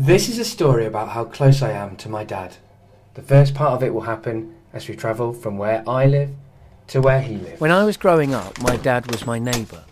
This is a story about how close I am to my dad. The first part of it will happen as we travel from where I live to where he lives. When I was growing up, my dad was my neighbour.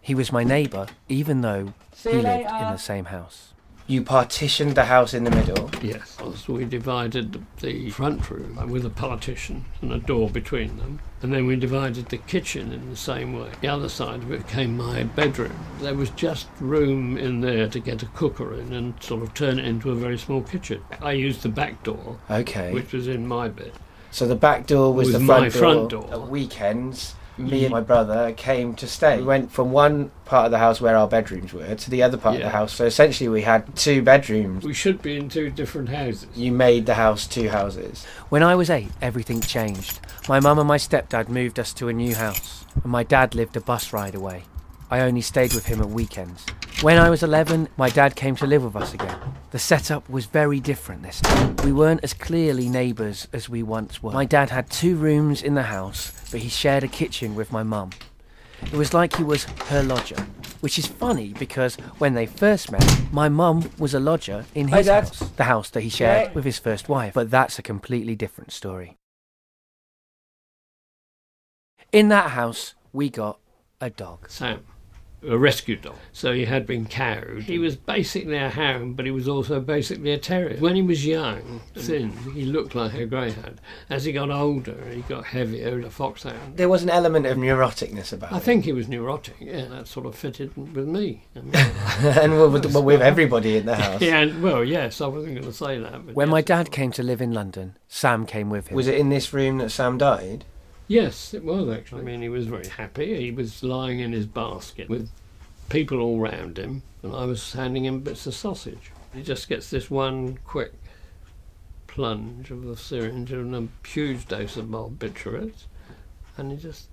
He was my neighbour, even though See he lived later. in the same house. You partitioned the house in the middle. Yes. So we divided the front room uh, with a partition and a door between them. And then we divided the kitchen in the same way. The other side of it became my bedroom. There was just room in there to get a cooker in and sort of turn it into a very small kitchen. I used the back door, Okay. which was in my bed. So the back door was, Was the my front, front door. At weekends, me and my brother came to stay. We went from one part of the house where our bedrooms were to the other part of the house. So essentially, we had two bedrooms. We should be in two different houses. You made the house two houses. When I was eight, everything changed. My mum and my stepdad moved us to a new house, and my dad lived a bus ride away. I only stayed with him at weekends. When I was 11, my dad came to live with us again. The setup was very different this time. We weren't as clearly neighbours as we once were. My dad had two rooms in the house, but he shared a kitchen with my mum. It was like he was her lodger, which is funny because when they first met, my mum was a lodger in his Dad. house, the house that he shared Yeah. with his first wife. But that's a completely different story. In that house, we got a dog. Sam, a rescue dog. So he had been cowed. He was basically a hound, but he was also basically a terrier. When he was young, mm. thin, he looked like a greyhound. As he got older, he got heavier, a foxhound. There was an element of neuroticness about I it. think he was neurotic. Yeah, that sort of fitted with me. I mean, and with, with, with everybody in the house. yeah, well, yes, I wasn't going to say that. But When yes, my dad came to live in London, Sam came with him. Was it in this room that Sam died? Yes, it was actually. I mean, he was very happy. He was lying in his basket with people all round him, and I was handing him bits of sausage. He just gets this one quick plunge of the syringe and a huge dose of barbiturates, and he just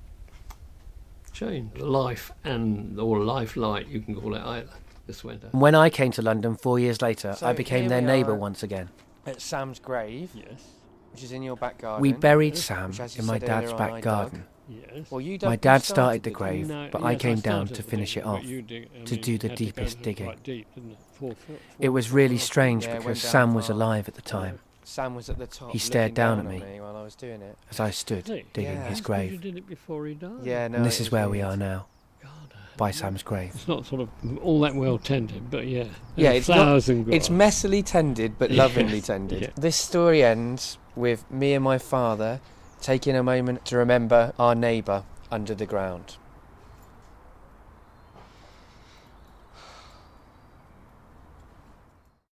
changed. Life and, or life light, you can call it either. Just went out. When I came to London four years later, So I became their neighbour once again. At Sam's grave, Yes, which is in your back garden. We buried Which, Sam in my dad's earlier on, back I dug. garden. yes. Well, you My dad started the dig. grave, No, but I yes, came down to finish digging, it off. dig- I to do the had to go deepest digging. deep, it? Four foot, It was really strange Yeah, because Sam was alive at the time Sam was at the top. He stared looking down at on me. while I was doing it. as I stood Hey. digging Yeah. his That's 'cause You grave. did it before he died. Yeah, no. And this is was where we are now, God, by Sam's grave. It's not sort of all that well tended, but yeah. Yeah, And it's not- flowers and grass. It's messily tended, but Yes, lovingly tended. yeah. This story ends with me and my father taking a moment to remember our neighbour under the ground.